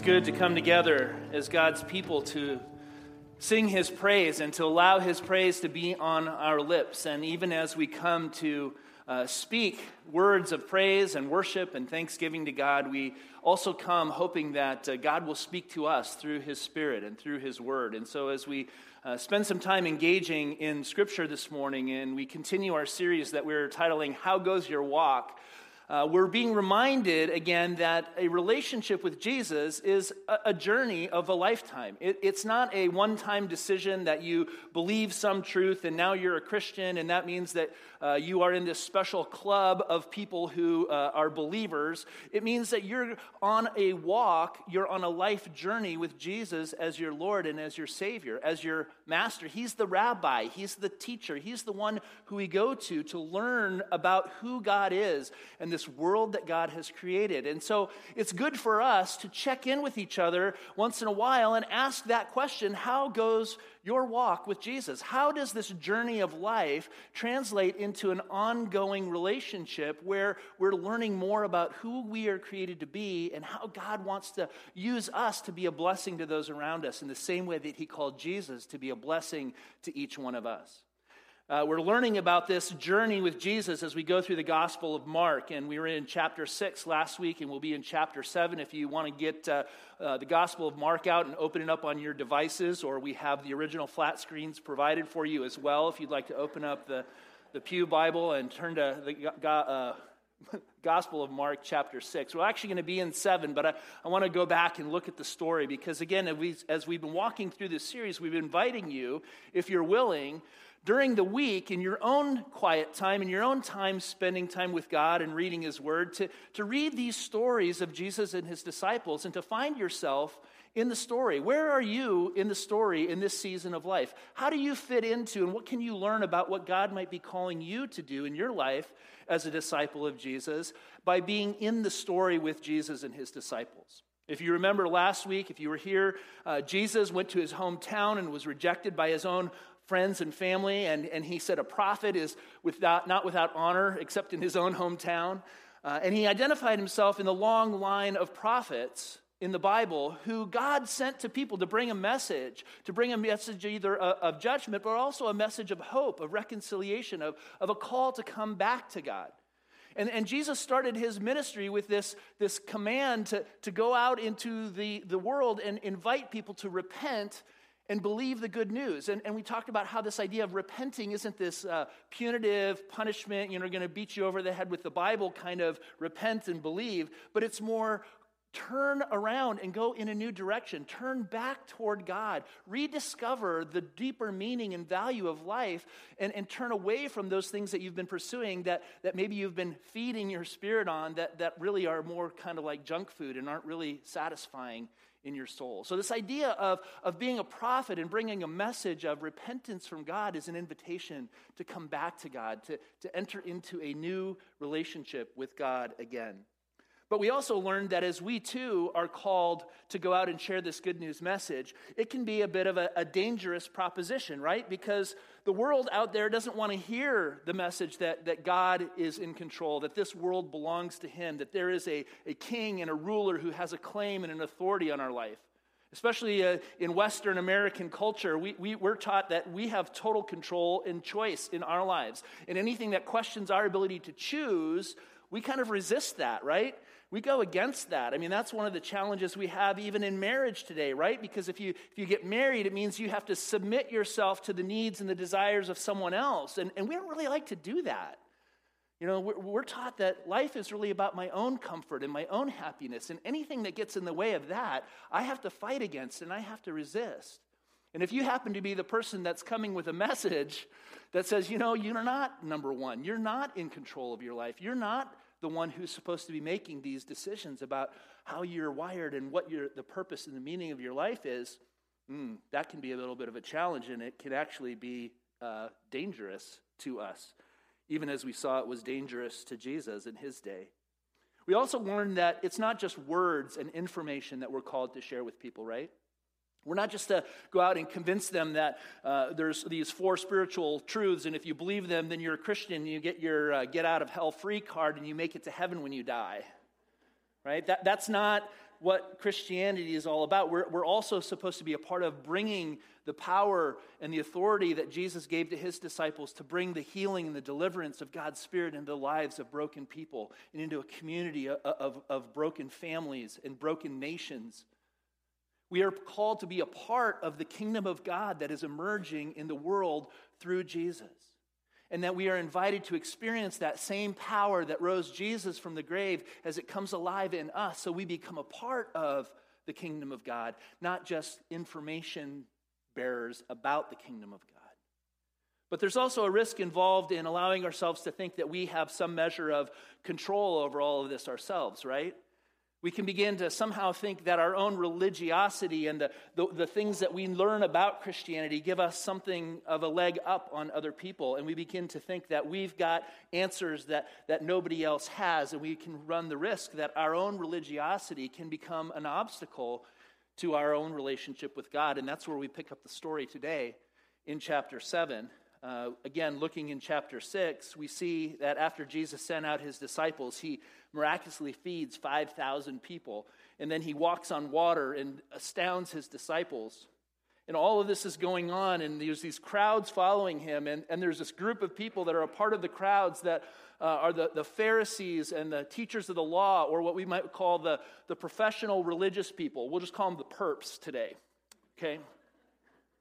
It's good to come together as God's people to sing His praise and to allow His praise to be on our lips. And even as we come to uh, speak words of praise and worship and thanksgiving to God, we also come hoping that uh, God will speak to us through His Spirit and through His Word. And so as we uh, spend some time engaging in Scripture this morning and we continue our series that we're titling, How Goes Your Walk? Uh, we're being reminded again that a relationship with Jesus is a, a journey of a lifetime. It, it's not a one time decision that you believe some truth and now you're a Christian, and that means that uh, you are in this special club of people who uh, are believers. It means that you're on a walk, you're on a life journey with Jesus as your Lord and as your Savior, as your master. He's the rabbi, He's the teacher, He's the one who we go to to learn about who God is and this world that God has created. And so it's good for us to check in with each other once in a while and ask that question How goes your walk with Jesus? How does this journey of life translate into an ongoing relationship where we're learning more about who we are created to be and how God wants to use us to be a blessing to those around us in the same way that He called Jesus to be a blessing to each one of us? Uh, we're learning about this journey with Jesus as we go through the Gospel of Mark. And we were in chapter 6 last week, and we'll be in chapter 7 if you want to get uh, uh, the Gospel of Mark out and open it up on your devices, or we have the original flat screens provided for you as well if you'd like to open up the, the Pew Bible and turn to the uh, Gospel of Mark, chapter 6. We're actually going to be in 7, but I, I want to go back and look at the story because, again, as, we, as we've been walking through this series, we've been inviting you, if you're willing, during the week in your own quiet time, in your own time spending time with God and reading His Word, to, to read these stories of Jesus and His disciples and to find yourself in the story. Where are you in the story in this season of life? How do you fit into and what can you learn about what God might be calling you to do in your life as a disciple of Jesus by being in the story with Jesus and His disciples? If you remember last week, if you were here, uh, Jesus went to his hometown and was rejected by his own friends and family, and, and he said a prophet is without, not without honor except in his own hometown. Uh, and he identified himself in the long line of prophets in the Bible who God sent to people to bring a message, to bring a message either of judgment, but also a message of hope, of reconciliation, of, of a call to come back to God. And, and Jesus started his ministry with this, this command to, to go out into the, the world and invite people to repent and believe the good news. And, and we talked about how this idea of repenting isn't this uh, punitive punishment, you know, going to beat you over the head with the Bible kind of repent and believe, but it's more turn around and go in a new direction. Turn back toward God. Rediscover the deeper meaning and value of life and, and turn away from those things that you've been pursuing that, that maybe you've been feeding your spirit on that, that really are more kind of like junk food and aren't really satisfying in your soul. So, this idea of, of being a prophet and bringing a message of repentance from God is an invitation to come back to God, to, to enter into a new relationship with God again. But we also learned that as we too are called to go out and share this good news message, it can be a bit of a, a, dangerous proposition, right? Because the world out there doesn't want to hear the message that, that God is in control, that this world belongs to Him, that there is a, a king and a ruler who has a claim and an authority on our life. Especially uh, in Western American culture, we, we, we're taught that we have total control and choice in our lives. And anything that questions our ability to choose, we kind of resist that, right? We go against that. I mean, that's one of the challenges we have even in marriage today, right? Because if you if you get married, it means you have to submit yourself to the needs and the desires of someone else. And, and we don't really like to do that. You know, we're, we're taught that life is really about my own comfort and my own happiness. And anything that gets in the way of that, I have to fight against and I have to resist. And if you happen to be the person that's coming with a message that says, you know, you're not number one, you're not in control of your life, you're not the one who's supposed to be making these decisions about how you're wired and what your, the purpose and the meaning of your life is, mm, that can be a little bit of a challenge and it can actually be uh, dangerous to us, even as we saw it was dangerous to Jesus in his day. We also learned that it's not just words and information that we're called to share with people, right? We're not just to go out and convince them that uh, there's these four spiritual truths, and if you believe them, then you're a Christian. and You get your uh, get out of hell free card, and you make it to heaven when you die. Right? That, that's not what Christianity is all about. We're, we're also supposed to be a part of bringing the power and the authority that Jesus gave to his disciples to bring the healing and the deliverance of God's Spirit into the lives of broken people and into a community of, of, of broken families and broken nations. We are called to be a part of the kingdom of God that is emerging in the world through Jesus and that we are invited to experience that same power that rose Jesus from the grave as it comes alive in us. So we become a part of the kingdom of God, not just information bearers about the kingdom of God. But there's also a risk involved in allowing ourselves to think that we have some measure of control over all of this ourselves, right? We can begin to somehow think that our own religiosity and the, the, the, things that we learn about Christianity give us something of a leg up on other people. And we begin to think that we've got answers that, that nobody else has. And we can run the risk that our own religiosity can become an obstacle to our own relationship with God. And that's where we pick up the story today in chapter 7. Uh, again, looking in chapter 6, we see that after Jesus sent out his disciples, he miraculously feeds 5,000 people. And then he walks on water and astounds his disciples. And all of this is going on, and there's these crowds following him. And, and there's this group of people that are a part of the crowds that uh, are the, the Pharisees and the teachers of the law, or what we might call the, the professional religious people. We'll just call them the perps today. Okay?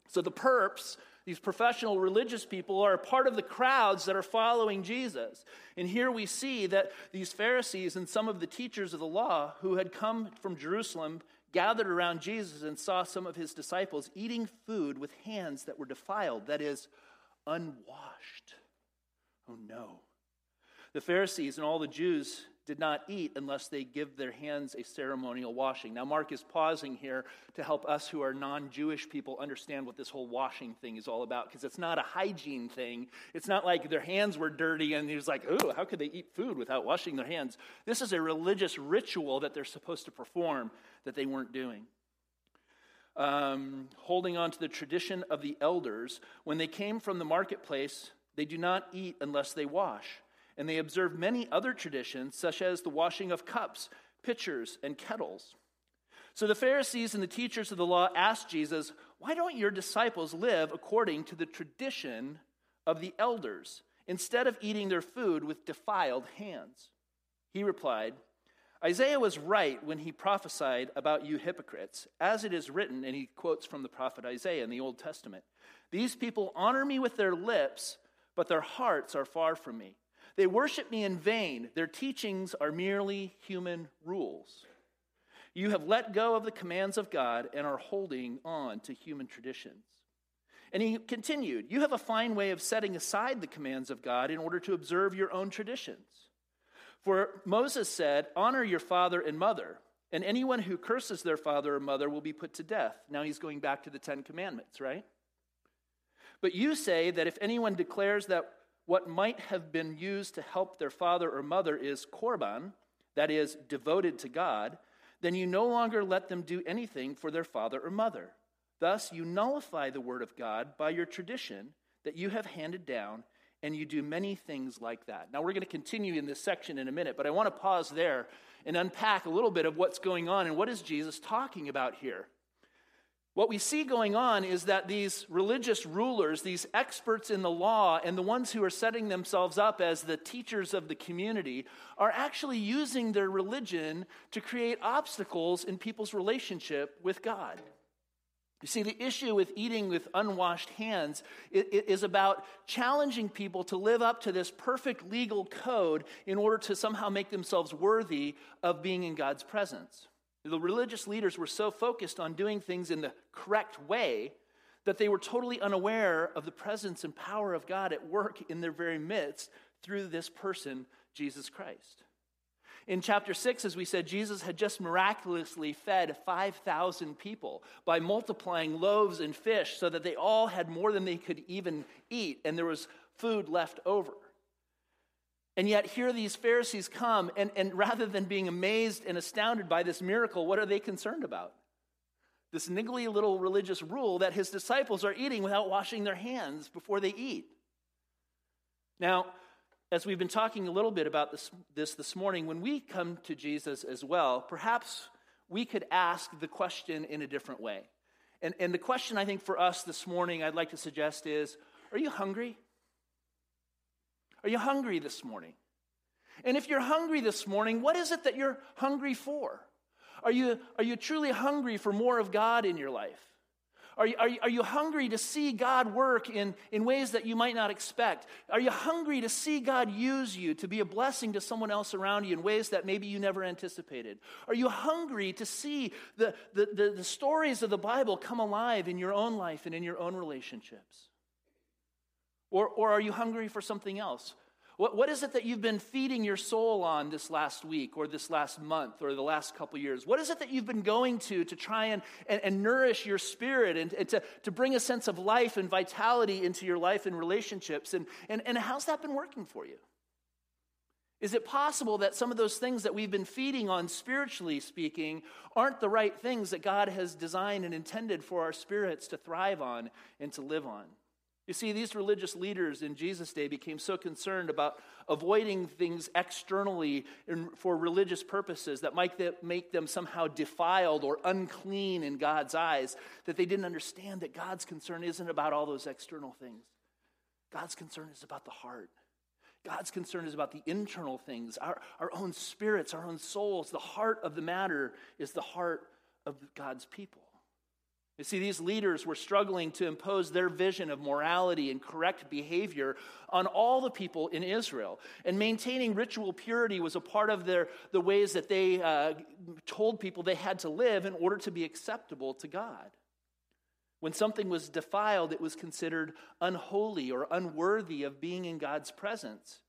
So the perps these professional religious people are a part of the crowds that are following Jesus. And here we see that these Pharisees and some of the teachers of the law who had come from Jerusalem gathered around Jesus and saw some of his disciples eating food with hands that were defiled, that is, unwashed. Oh no. The Pharisees and all the Jews did not eat unless they give their hands a ceremonial washing. Now, Mark is pausing here to help us who are non Jewish people understand what this whole washing thing is all about, because it's not a hygiene thing. It's not like their hands were dirty and he was like, oh, how could they eat food without washing their hands? This is a religious ritual that they're supposed to perform that they weren't doing. Um, holding on to the tradition of the elders, when they came from the marketplace, they do not eat unless they wash and they observed many other traditions, such as the washing of cups, pitchers, and kettles. So the Pharisees and the teachers of the law asked Jesus, Why don't your disciples live according to the tradition of the elders, instead of eating their food with defiled hands? He replied, Isaiah was right when he prophesied about you hypocrites, as it is written, and he quotes from the prophet Isaiah in the Old Testament These people honor me with their lips, but their hearts are far from me. They worship me in vain. Their teachings are merely human rules. You have let go of the commands of God and are holding on to human traditions. And he continued, You have a fine way of setting aside the commands of God in order to observe your own traditions. For Moses said, Honor your father and mother, and anyone who curses their father or mother will be put to death. Now he's going back to the Ten Commandments, right? But you say that if anyone declares that what might have been used to help their father or mother is korban, that is, devoted to God, then you no longer let them do anything for their father or mother. Thus, you nullify the word of God by your tradition that you have handed down, and you do many things like that. Now, we're going to continue in this section in a minute, but I want to pause there and unpack a little bit of what's going on and what is Jesus talking about here. What we see going on is that these religious rulers, these experts in the law, and the ones who are setting themselves up as the teachers of the community are actually using their religion to create obstacles in people's relationship with God. You see, the issue with eating with unwashed hands is about challenging people to live up to this perfect legal code in order to somehow make themselves worthy of being in God's presence. The religious leaders were so focused on doing things in the correct way that they were totally unaware of the presence and power of God at work in their very midst through this person, Jesus Christ. In chapter 6, as we said, Jesus had just miraculously fed 5,000 people by multiplying loaves and fish so that they all had more than they could even eat, and there was food left over. And yet, here these Pharisees come, and, and rather than being amazed and astounded by this miracle, what are they concerned about? This niggly little religious rule that his disciples are eating without washing their hands before they eat. Now, as we've been talking a little bit about this, this this morning, when we come to Jesus as well, perhaps we could ask the question in a different way. And, and the question I think for us this morning I'd like to suggest is Are you hungry? Are you hungry this morning? And if you're hungry this morning, what is it that you're hungry for? Are you, are you truly hungry for more of God in your life? Are you, are, you, are you hungry to see God work in, in ways that you might not expect? Are you hungry to see God use you to be a blessing to someone else around you in ways that maybe you never anticipated? Are you hungry to see the, the, the, the stories of the Bible come alive in your own life and in your own relationships? Or, or are you hungry for something else? What, what is it that you've been feeding your soul on this last week or this last month or the last couple years? What is it that you've been going to to try and, and, and nourish your spirit and, and, to, to bring a sense of life and vitality into your life and relationships? And, and, and how's that been working for you? Is it possible that some of those things that we've been feeding on, spiritually speaking, aren't the right things that God has designed and intended for our spirits to thrive on and to live on? You see, these religious leaders in Jesus' day became so concerned about avoiding things externally for religious purposes that might make them somehow defiled or unclean in God's eyes that they didn't understand that God's concern isn't about all those external things. God's concern is about the heart. God's concern is about the internal things, our, our own spirits, our own souls. The heart of the matter is the heart of God's people. You see, these leaders were struggling to impose their vision of morality and correct behavior on all the people in Israel. And maintaining ritual purity was a part of their, the ways that they uh, told people they had to live in order to be acceptable to God. When something was defiled, it was considered unholy or unworthy of being in God's presence.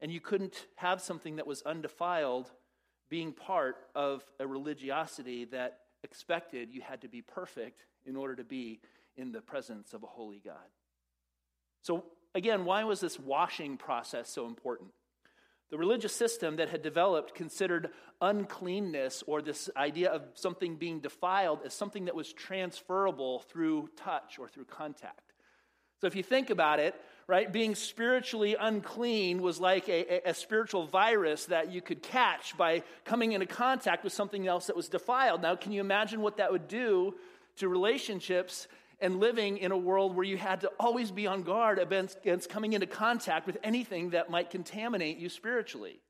And you couldn't have something that was undefiled being part of a religiosity that expected you had to be perfect in order to be in the presence of a holy God. So, again, why was this washing process so important? The religious system that had developed considered uncleanness or this idea of something being defiled as something that was transferable through touch or through contact. So, if you think about it, right? Being spiritually unclean was like a, a, a, spiritual virus that you could catch by coming into contact with something else that was defiled. Now, can you imagine what that would do to relationships and living in a world where you had to always be on guard against, against coming into contact with anything that might contaminate you spiritually?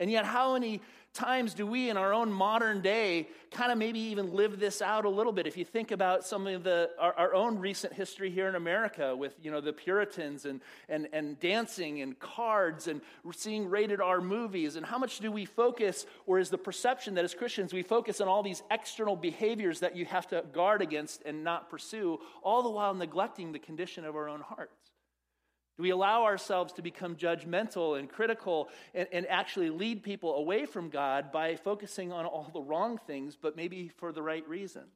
And yet, how many times do we in our own modern day kind of maybe even live this out a little bit? If you think about some of the, our, our, own recent history here in America with, you know, the Puritans and, and, and dancing and cards and seeing rated R movies, and how much do we focus, or is the perception that as Christians we focus on all these external behaviors that you have to guard against and not pursue, all the while neglecting the condition of our own hearts? Do we allow ourselves to become judgmental and critical and, and, actually lead people away from God by focusing on all the wrong things, but maybe for the right reasons?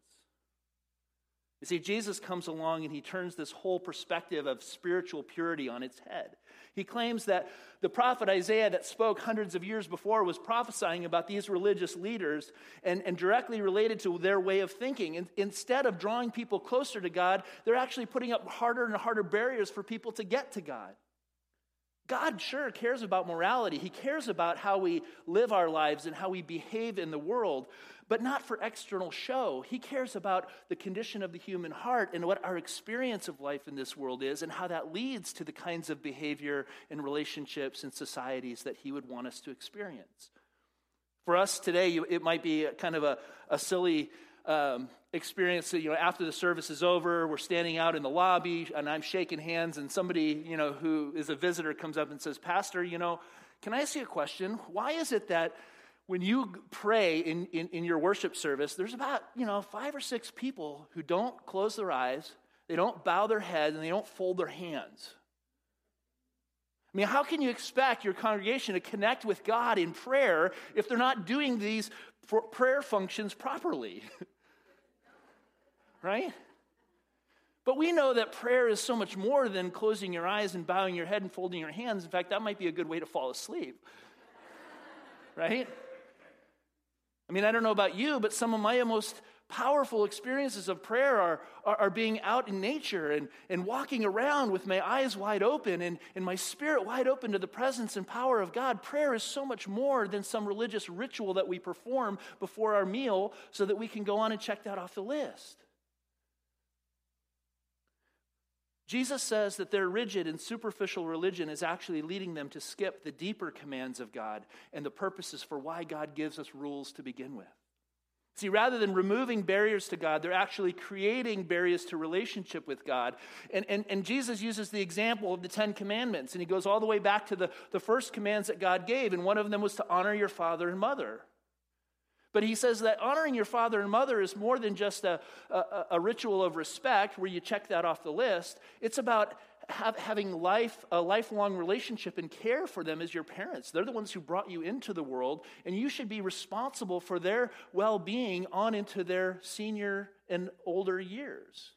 You see, Jesus comes along and he turns this whole perspective of spiritual purity on its head. He claims that the prophet Isaiah, that spoke hundreds of years before, was prophesying about these religious leaders and, and directly related to their way of thinking. And instead of drawing people closer to God, they're actually putting up harder and harder barriers for people to get to God. God sure cares about morality. He cares about how we live our lives and how we behave in the world but not for external show. He cares about the condition of the human heart and what our experience of life in this world is and how that leads to the kinds of behavior and relationships and societies that He would want us to experience. For us today, it might be kind of a, a silly um, experience. You know, after the service is over, we're standing out in the lobby, and I'm shaking hands, and somebody, you know, who is a visitor comes up and says, "Pastor, you know, can I ask you a question? Why is it that when you pray in, in, in, your worship service, there's about, you know, five or six people who don't close their eyes, they don't bow their head, and they don't fold their hands. I mean, how can you expect your congregation to connect with God in prayer if they're not doing these prayer functions properly? right? But we know that prayer is so much more than closing your eyes and bowing your head and folding your hands. In fact, that might be a good way to fall asleep. right? I mean, I don't know about you, but some of my most powerful experiences of prayer are, are, are, being out in nature and, and walking around with my eyes wide open and, and my spirit wide open to the presence and power of God. Prayer is so much more than some religious ritual that we perform before our meal so that we can go on and check that off the list. Jesus says that their rigid and superficial religion is actually leading them to skip the deeper commands of God and the purposes for why God gives us rules to begin with. See, rather than removing barriers to God, they're actually creating barriers to relationship with God. And, and, and Jesus uses the example of the Ten Commandments, and he goes all the way back to the, the first commands that God gave, and one of them was to honor your father and mother. But he says that honoring your father and mother is more than just a, a, a ritual of respect where you check that off the list. It's about have, having life, a lifelong relationship and care for them as your parents. They're the ones who brought you into the world, and you should be responsible for their well being on into their senior and older years.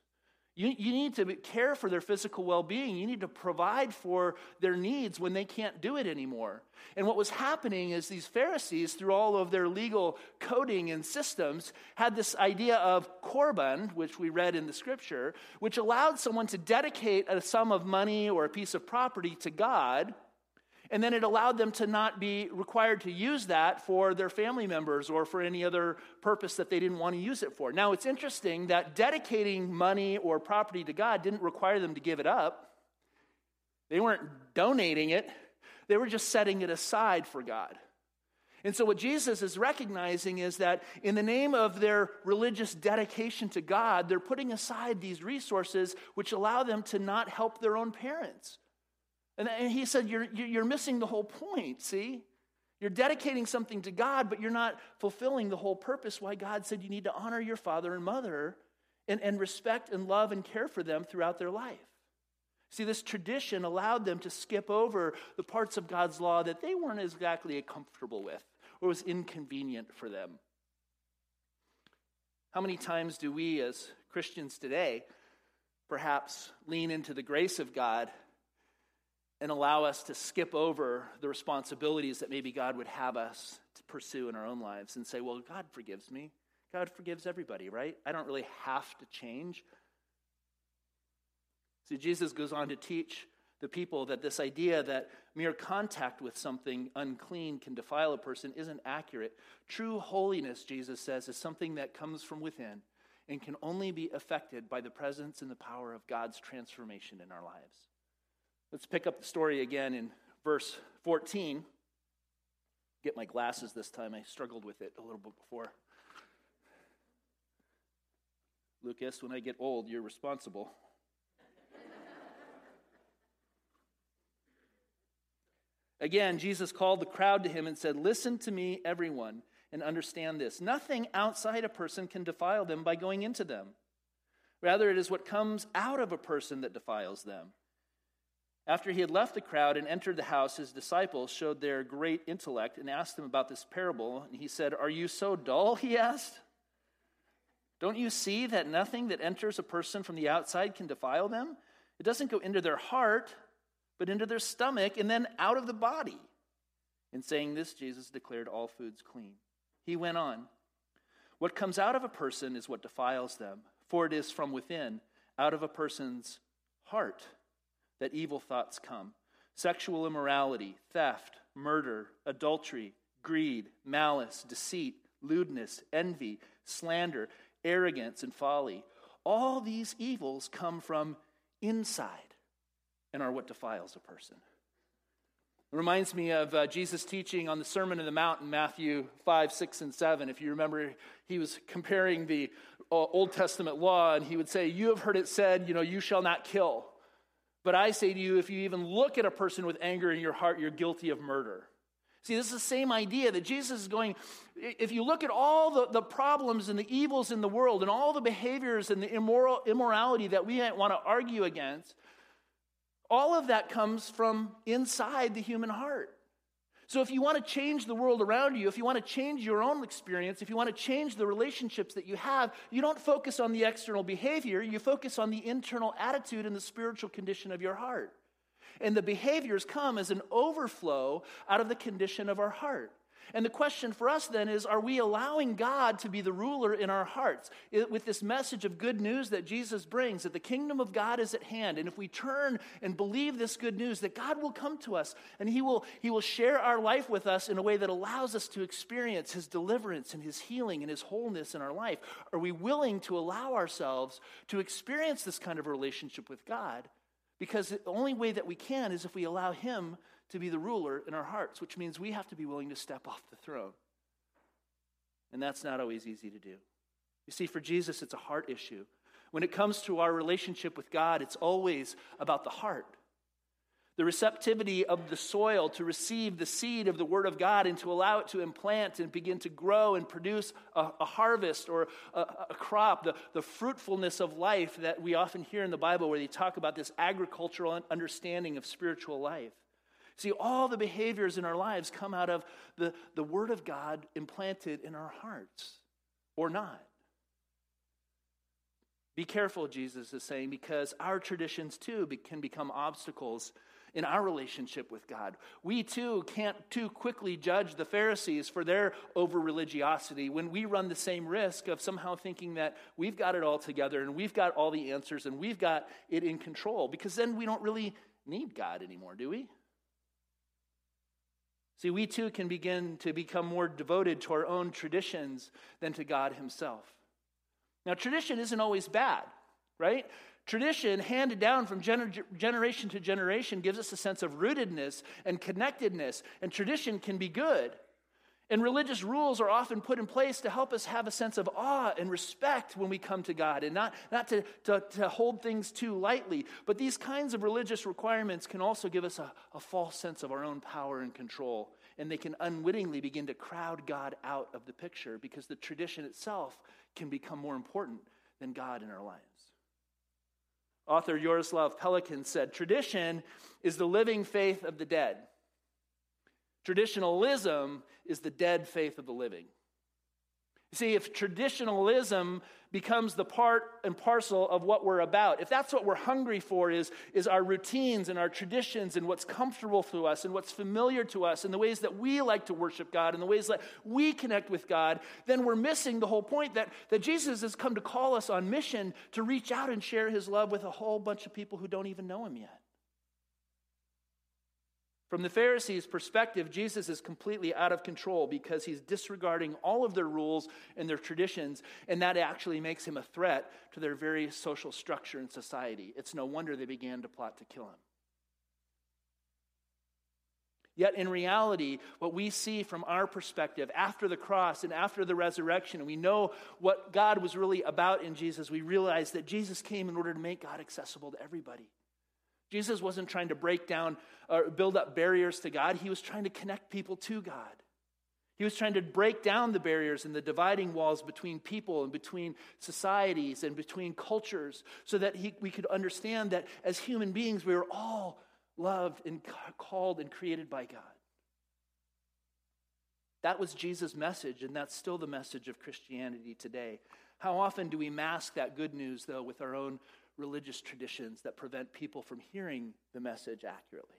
You, you need to care for their physical well being. You need to provide for their needs when they can't do it anymore. And what was happening is these Pharisees, through all of their legal coding and systems, had this idea of korban, which we read in the scripture, which allowed someone to dedicate a sum of money or a piece of property to God and then it allowed them to not be required to use that for their family members or for any other purpose that they didn't want to use it for. Now, it's interesting that dedicating money or property to God didn't require them to give it up, they weren't donating it, they were just setting it aside for God. And so, what Jesus is recognizing is that in the name of their religious dedication to God, they're putting aside these resources which allow them to not help their own parents and, he said, you're, you're missing the whole point, see? You're dedicating something to God, but you're not fulfilling the whole purpose why God said you need to honor your father and mother and, and respect and love and care for them throughout their life. See, this tradition allowed them to skip over the parts of God's law that they weren't exactly comfortable with or was inconvenient for them. How many times do we as Christians today perhaps lean into the grace of God and allow us to skip over the responsibilities that maybe God would have us to pursue in our own lives and say, well, God forgives me. God forgives everybody, right? I don't really have to change. See, Jesus goes on to teach the people that this idea that mere contact with something unclean can defile a person isn't accurate. True holiness, Jesus says, is something that comes from within and can only be affected by the presence and the power of God's transformation in our lives. Let's pick up the story again in verse 14. Get my glasses this time. I struggled with it a little bit before. Lucas, when I get old, you're responsible. Again, Jesus called the crowd to him and said, Listen to me, everyone, and understand this. Nothing outside a person can defile them by going into them. Rather, it is what comes out of a person that defiles them. After he had left the crowd and entered the house, his disciples showed their great intellect and asked him about this parable. And he said, Are you so dull? He asked. Don't you see that nothing that enters a person from the outside can defile them? It doesn't go into their heart, but into their stomach and then out of the body. In saying this, Jesus declared all foods clean. He went on, What comes out of a person is what defiles them, for it is from within, out of a person's heart that evil thoughts come sexual immorality, theft, murder, adultery, greed, malice, deceit, lewdness, envy, slander, arrogance, and folly. All these evils come from inside and are what defiles a person. It reminds me of uh, Jesus' teaching on the Sermon on the Mount in Matthew 5, 6, and 7. If you remember, he was comparing the uh, Old Testament law, and he would say, You have heard it said, you know, you shall not kill. But I say to you, if you even look at a person with anger in your heart, you're guilty of murder. See, this is the same idea that Jesus is going, if you look at all the, the problems and the evils in the world and all the behaviors and the immoral, immorality that we want to argue against, all of that comes from inside the human heart. So, if you want to change the world around you, if you want to change your own experience, if you want to change the relationships that you have, you don't focus on the external behavior, you focus on the internal attitude and the spiritual condition of your heart. And the behaviors come as an overflow out of the condition of our heart. And the question for us then is are we allowing God to be the ruler in our hearts eh, with this message of good news that Jesus brings that the kingdom of God is at hand? And if we turn and believe this good news, that God will come to us and he will, he will share our life with us in a way that allows us to experience His deliverance and His healing and His wholeness in our life, are we willing to allow ourselves to experience this kind of relationship with God? Because the only way that we can is if we allow Him to be the ruler in our hearts, which means we have to be willing to step off the throne. And that's not always easy to do. You see, for Jesus, it's a heart issue. When it comes to our relationship with God, it's always about the heart. The receptivity of the soil to receive the seed of the Word of God and to allow it to implant and begin to grow and produce a, a harvest or a, a crop, the, the fruitfulness of life that we often hear in the Bible where they talk about this agricultural understanding of spiritual life. See, all the behaviors in our lives come out of the, the Word of God implanted in our hearts, or not. Be careful, Jesus is saying, because our traditions too can become obstacles in our relationship with God. We too can't too quickly judge the Pharisees for their over religiosity when we run the same risk of somehow thinking that we've got it all together and we've got all the answers and we've got it in control, because then we don't really need God anymore, do we? See, we too can begin to become more devoted to our own traditions than to God Himself. Now, tradition isn't always bad, right? Tradition, handed down from gener- generation to generation, gives us a sense of rootedness and connectedness, and tradition can be good. And religious rules are often put in place to help us have a sense of awe and respect when we come to God and not, not to, to, to hold things too lightly. But these kinds of religious requirements can also give us a, a false sense of our own power and control. And they can unwittingly begin to crowd God out of the picture because the tradition itself can become more important than God in our lives. Author Jaroslav Pelikan said Tradition is the living faith of the dead. Traditionalism is the dead faith of the living. See, if traditionalism becomes the part and parcel of what we're about, if that's what we're hungry for is, is our routines and our traditions and what's comfortable to us and what's familiar to us and the ways that we like to worship God and the ways that we connect with God, then we're missing the whole point that, that Jesus has come to call us on mission to reach out and share his love with a whole bunch of people who don't even know him yet. From the Pharisees' perspective, Jesus is completely out of control because he's disregarding all of their rules and their traditions, and that actually makes him a threat to their very social structure and society. It's no wonder they began to plot to kill him. Yet, in reality, what we see from our perspective after the cross and after the resurrection, we know what God was really about in Jesus, we realize that Jesus came in order to make God accessible to everybody. Jesus wasn't trying to break down or build up barriers to God, he was trying to connect people to God. He was trying to break down the barriers and the dividing walls between people and between societies and between cultures so that he, we could understand that as human beings, we are all loved and called and created by God. That was Jesus' message, and that's still the message of Christianity today. How often do we mask that good news, though, with our own religious traditions that prevent people from hearing the message accurately.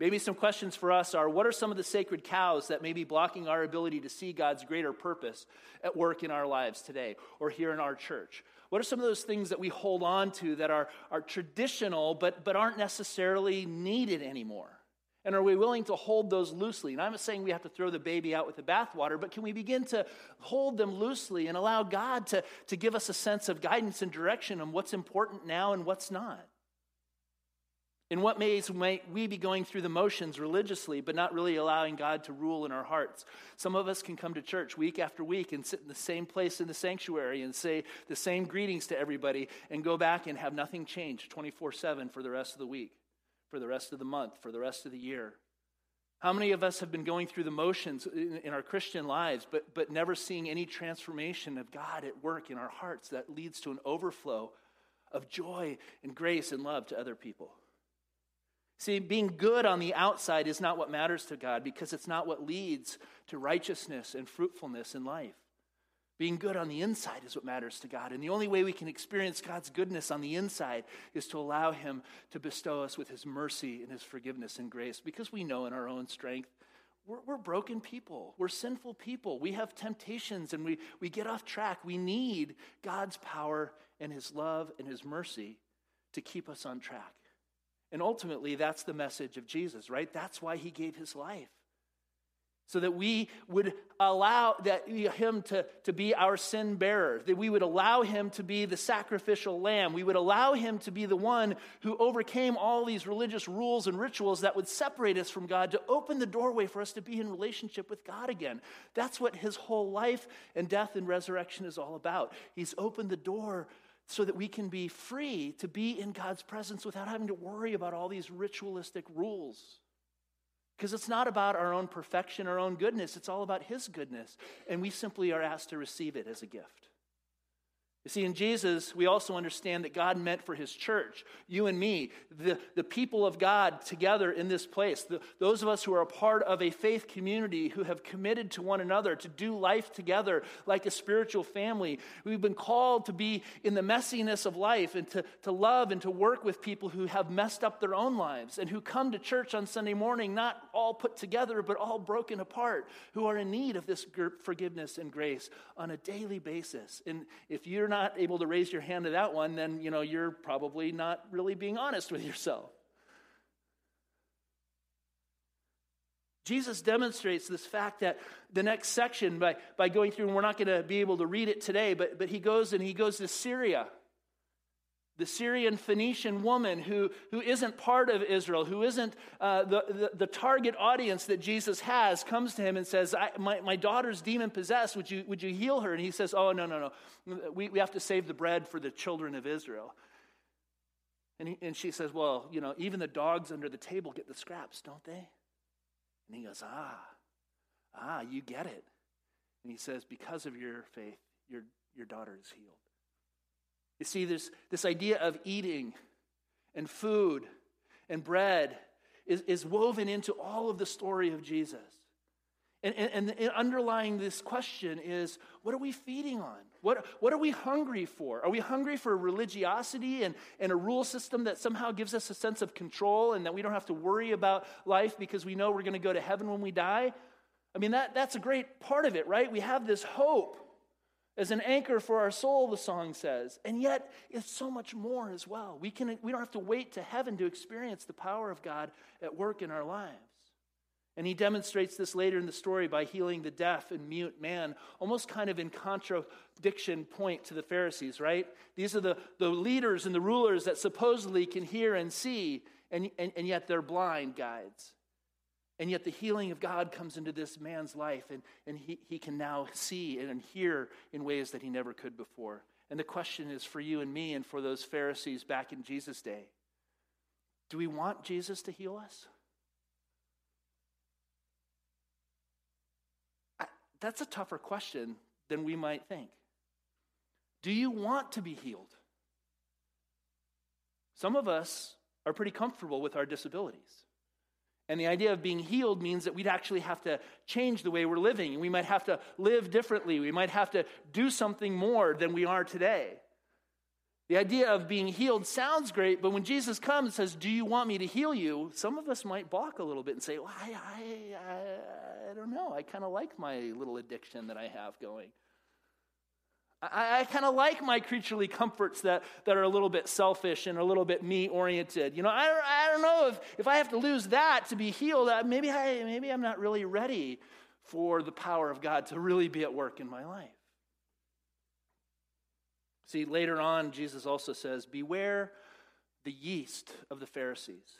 Maybe some questions for us are what are some of the sacred cows that may be blocking our ability to see God's greater purpose at work in our lives today or here in our church? What are some of those things that we hold on to that are, are traditional but, but aren't necessarily needed anymore? And are we willing to hold those loosely? And I'm not saying we have to throw the baby out with the bathwater, but can we begin to hold them loosely and allow God to, to give us a sense of guidance and direction on what's important now and what's not? In what ways might we be going through the motions religiously, but not really allowing God to rule in our hearts? Some of us can come to church week after week and sit in the same place in the sanctuary and say the same greetings to everybody and go back and have nothing change 24 7 for the rest of the week for the rest of the month, for the rest of the year? How many of us have been going through the motions in, in, our Christian lives, but, but never seeing any transformation of God at work in our hearts that leads to an overflow of joy and grace and love to other people? See, being good on the outside is not what matters to God because it's not what leads to righteousness and fruitfulness in life. Being good on the inside is what matters to God. And the only way we can experience God's goodness on the inside is to allow Him to bestow us with His mercy and His forgiveness and grace because we know in our own strength we're, we're, broken people. We're sinful people. We have temptations and we, we get off track. We need God's power and His love and His mercy to keep us on track. And ultimately, that's the message of Jesus, right? That's why He gave His life so that we would allow that him to, to be our sin bearer that we would allow him to be the sacrificial lamb. We would allow him to be the one who overcame all these religious rules and rituals that would separate us from god to open the doorway for us to be in relationship with god again. That's what his whole life and death and resurrection is all about. He's opened the door so that we can be free to be in god's presence without having to worry about all these ritualistic rules because it's not about our own perfection, our own goodness. It's all about His goodness. And we simply are asked to receive it as a gift. You see, in Jesus, we also understand that God meant for his church, you and me, the, the people of God together in this place, the, those of us who are a part of a faith community who have committed to one another to do life together like a spiritual family. We've been called to be in the messiness of life and to, to love and to work with people who have messed up their own lives and who come to church on Sunday morning, not all put together, but all broken apart, who are in need of this forgiveness and grace on a daily basis. And if you're not able to raise your hand to that one, then you know you're probably not really being honest with yourself. Jesus demonstrates this fact that the next section by, by going through, and we're not going to be able to read it today, but, but he goes and he goes to Syria the Syrian Phoenician woman who, who isn't part of Israel, who isn't uh, the, the, the, target audience that Jesus has, comes to him and says, my, my daughter's demon possessed. Would you, would you heal her? And he says, Oh, no, no, no. We, we have to save the bread for the children of Israel. And, he, and she says, Well, you know, even the dogs under the table get the scraps, don't they? And he goes, Ah, ah, you get it. And he says, Because of your faith, your, your daughter is healed. You see, this, this idea of eating and food and bread is, is woven into all of the story of Jesus. And, and, and, underlying this question is what are we feeding on? What, what are we hungry for? Are we hungry for religiosity and, and a rule system that somehow gives us a sense of control and that we don't have to worry about life because we know we're going to go to heaven when we die? I mean, that, that's a great part of it, right? We have this hope as an anchor for our soul, the song says. And yet, it's so much more as well. We, can, we don't have to wait to heaven to experience the power of God at work in our lives. And he demonstrates this later in the story by healing the deaf and mute man, almost kind of in contradiction point to the Pharisees, right? These are the, the leaders and the rulers that supposedly can hear and see, and, and, and yet they're blind guides. And yet, the healing of God comes into this man's life, and, and he, he can now see and hear in ways that he never could before. And the question is for you and me and for those Pharisees back in Jesus' day do we want Jesus to heal us? I, that's a tougher question than we might think. Do you want to be healed? Some of us are pretty comfortable with our disabilities. And the idea of being healed means that we'd actually have to change the way we're living. We might have to live differently. We might have to do something more than we are today. The idea of being healed sounds great, but when Jesus comes and says, Do you want me to heal you? Some of us might balk a little bit and say, well, I, I, I, I don't know. I kind of like my little addiction that I have going. I, I kind of like my creaturely comforts that, that are a little bit selfish and a little bit me oriented. You know, I, I don't know if, if I have to lose that to be healed, uh, maybe, I, maybe I'm not really ready for the power of God to really be at work in my life. See, later on, Jesus also says, Beware the yeast of the Pharisees.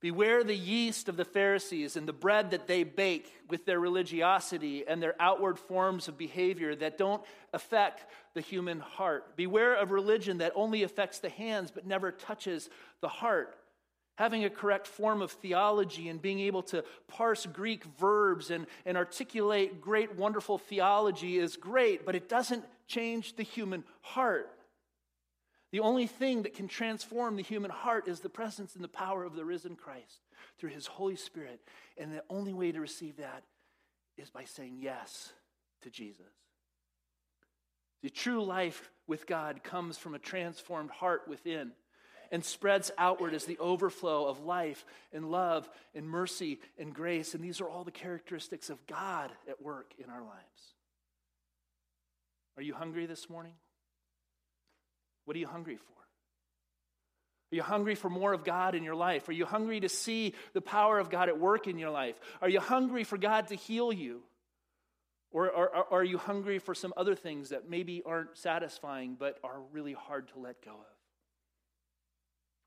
Beware the yeast of the Pharisees and the bread that they bake with their religiosity and their outward forms of behavior that don't affect the human heart. Beware of religion that only affects the hands but never touches the heart. Having a correct form of theology and being able to parse Greek verbs and, and articulate great, wonderful theology is great, but it doesn't change the human heart. The only thing that can transform the human heart is the presence and the power of the risen Christ through his Holy Spirit. And the only way to receive that is by saying yes to Jesus. The true life with God comes from a transformed heart within. and spreads outward as the overflow of life and love and mercy and grace. And these are all the characteristics of God at work in our lives. Are you hungry this morning? What are you hungry for? Are you hungry for more of God in your life? Are you hungry to see the power of God at work in your life? Are you hungry for God to heal you? Or, or, are you hungry for some other things that maybe aren't satisfying but are really hard to let go of?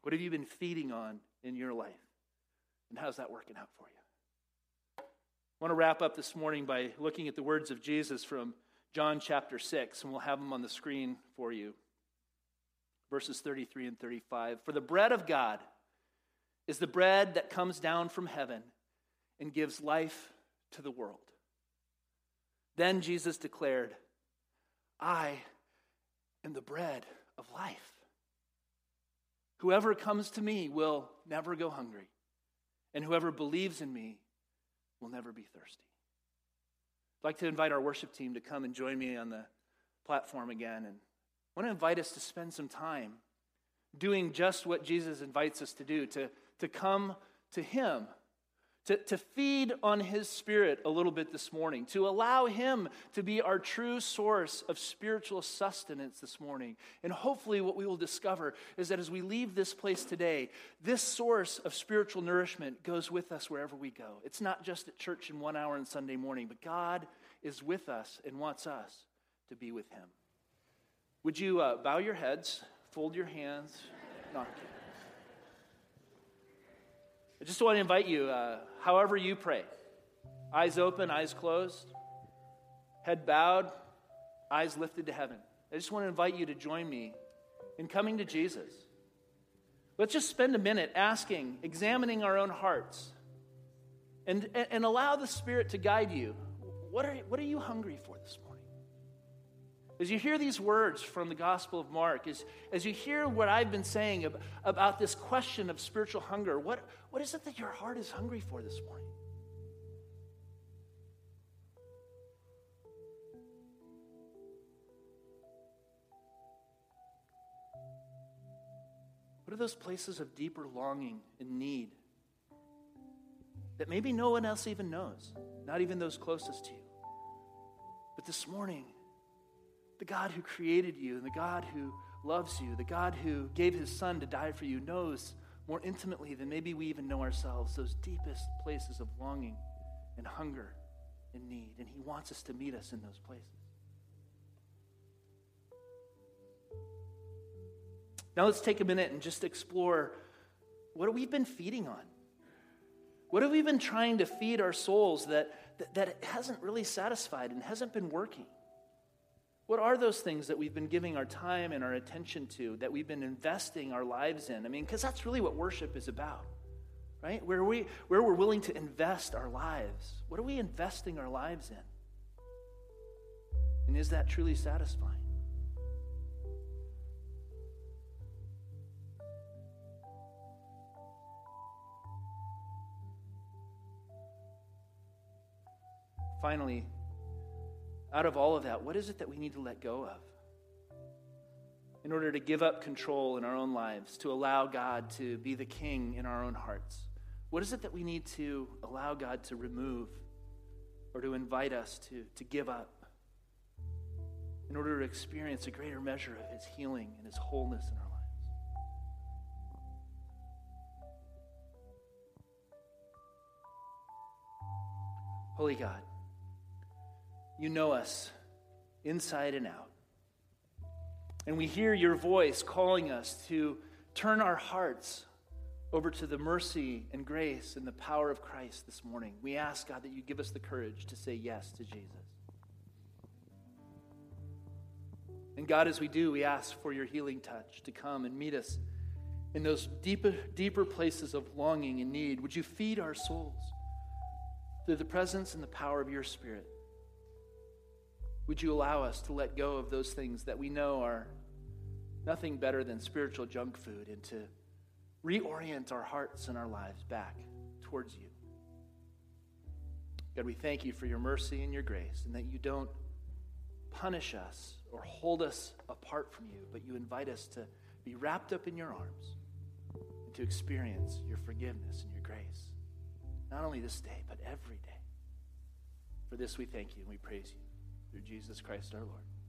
What have you been feeding on in your life? And how's that working out for you? I want to wrap up this morning by looking at the words of Jesus from John chapter 6, and we'll have them on the screen for you. Verses 33 and 35. For the bread of God is the bread that comes down from heaven and gives life to the world. Then Jesus declared, I am the bread of life. Whoever comes to me will never go hungry, and whoever believes in me will never be thirsty. I'd like to invite our worship team to come and join me on the platform again. And I want to invite us to spend some time doing just what Jesus invites us to do to, to come to Him to, to feed on His Spirit a little bit this morning, to allow Him to be our true source of spiritual sustenance this morning. And hopefully, what we will discover is that as we leave this place today, this source of spiritual nourishment goes with us wherever we go. It's not just at church in one hour on Sunday morning, but God is with us and wants us to be with Him. Would you uh, bow your heads, fold your hands? Not I just want to invite you, uh, however you pray, eyes open, eyes closed, head bowed, eyes lifted to heaven. I just want to invite you to join me in coming to Jesus. Let's just spend a minute asking, examining our own hearts, and, and allow the Spirit to guide you. What are, what are you hungry for this morning? As you hear these words from the Gospel of Mark, as, as you hear what I've been saying about, about this question of spiritual hunger, what, what is it that your heart is hungry for this morning? What are those places of deeper longing and need that maybe no one else even knows, not even those closest to you? But this morning, the God who created you and the God who loves you, the God who gave his son to die for you, knows more intimately than maybe we even know ourselves those deepest places of longing and hunger and need. And he wants us to meet us in those places. Now let's take a minute and just explore what we've we been feeding on? What have we been trying to feed our souls that, that, that hasn't really satisfied and hasn't been working? What are those things that we've been giving our time and our attention to, that we've been investing our lives in? I mean, because that's really what worship is about, right? Where, we, where we're willing to invest our lives. What are we investing our lives in? And is that truly satisfying? Finally, out of all of that, what is it that we need to let go of? In order to give up control in our own lives, to allow God to be the king in our own hearts? What is it that we need to allow God to remove or to invite us to, to give up in order to experience a greater measure of His healing and His wholeness in our lives? Holy God, you know us inside and out. And we hear your voice calling us to turn our hearts over to the mercy and grace and the power of Christ this morning. We ask, God, that you give us the courage to say yes to Jesus. And God, as we do, we ask for your healing touch to come and meet us in those deeper, deeper places of longing and need. Would you feed our souls through the presence and the power of your Spirit? Would you allow us to let go of those things that we know are nothing better than spiritual junk food and to reorient our hearts and our lives back towards you? God, we thank you for your mercy and your grace and that you don't punish us or hold us apart from you, but you invite us to be wrapped up in your arms. and to experience your forgiveness and your grace, not only this day, but every day. For this we thank you and we praise you through Jesus Christ our Lord.